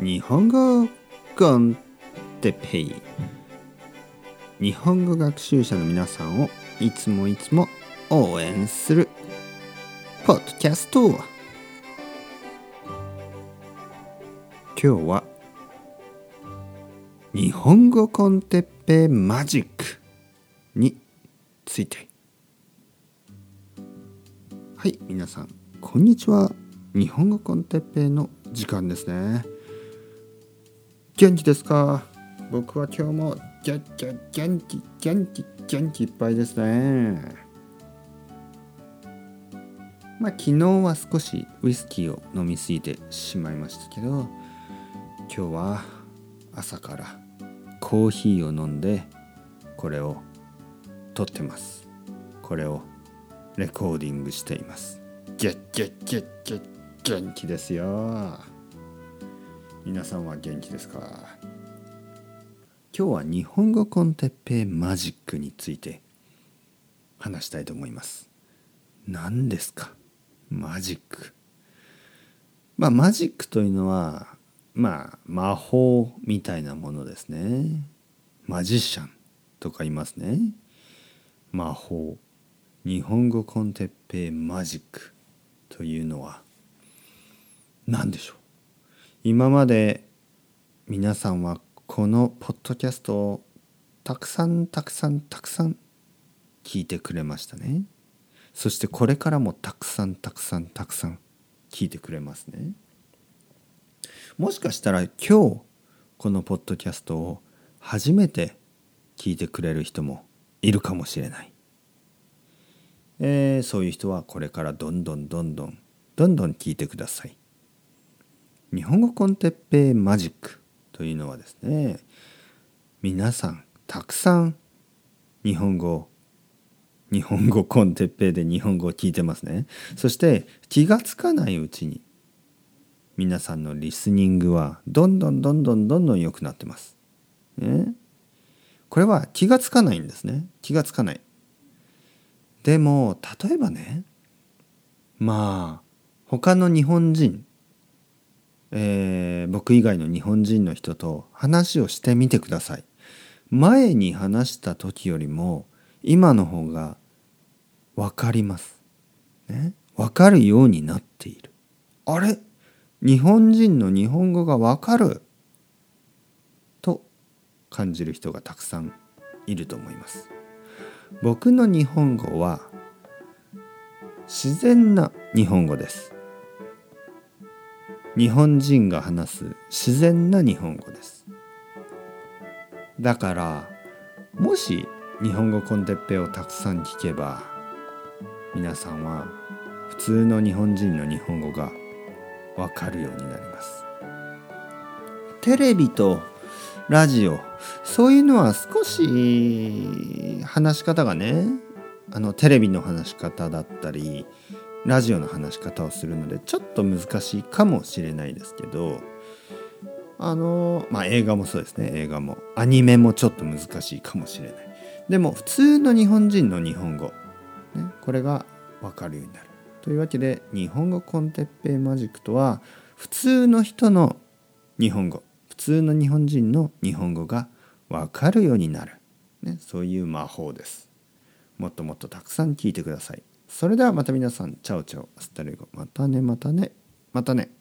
日本語コンテペイ。日本語学習者の皆さんをいつもいつも応援するポッドキャスト今日は日本語コンテッペイマジックについて。はい皆さんこんにちは。日本語コンテッペイの時間ですね。元気ですか？僕は今日も元気元気元気元気いっぱいですね。まあ昨日は少しウイスキーを飲みすぎてしまいましたけど今日は朝からコーヒーを飲んでこれを撮ってます。これをレコーディングしています。ゲッゲッゲッゲッ元気ですよ。皆さんは元気ですか？今日は日本語コンテッペマジックについて話したいと思います。何ですか？マジック。まあマジックというのはまあ魔法みたいなものですね。マジシャンとか言いますね。魔法。日本語コンテッペマジックというのは何でしょう？今まで皆さんはこのポッドキャストをたくさんたくさんたくさん聞いてくれましたね。そしてこれからもたくさんたくさんたくさん聞いてくれますね。もしかしたら今日このポッドキャストを初めて聞いてくれる人もいるかもしれない、えー、そういう人はこれからどんどんどんどんどんどん聞いてください。日本語コンテッペイマジックというのはですね皆さんたくさん日本語日本語コンテッペイで日本語を聞いてますねそして気がつかないうちに皆さんのリスニングはどんどんどんどんどんどん良くなってます。ね、これは気がつかないんですね気がつかない。でも例えばねまあ他の日本人えー、僕以外の日本人の人と話をしてみてください。前に話した時よりも今の方が分かります。ね？分かるようになっている。あれ？日本人の日本語が分かる？と感じる人がたくさんいると思います。僕の日本語は自然な日本語です。日本人が話す自然な日本語です。だからもし日本語コンテッペをたくさん聞けば皆さんは普通の日本人の日本語がわかるようになります。テレビとラジオそういうのは少し話し方がねあのテレビの話し方だったりラジオの話し方をするのでちょっと難しいかもしれないですけどあのまあ映画もそうですね。映画も。アニメもちょっと難しいかもしれない。でも普通の日本人の日本語、ね、これが分かるようになる。というわけで日本語 con テッペイマジックとは普通の人の日本語。普通の日本人の日本語が分かるようになる、ね、そういう魔法です。もっともっとたくさん聞いてください。それではまた皆さん、 ciao ciao、 hasta luego。またね、またね、またね。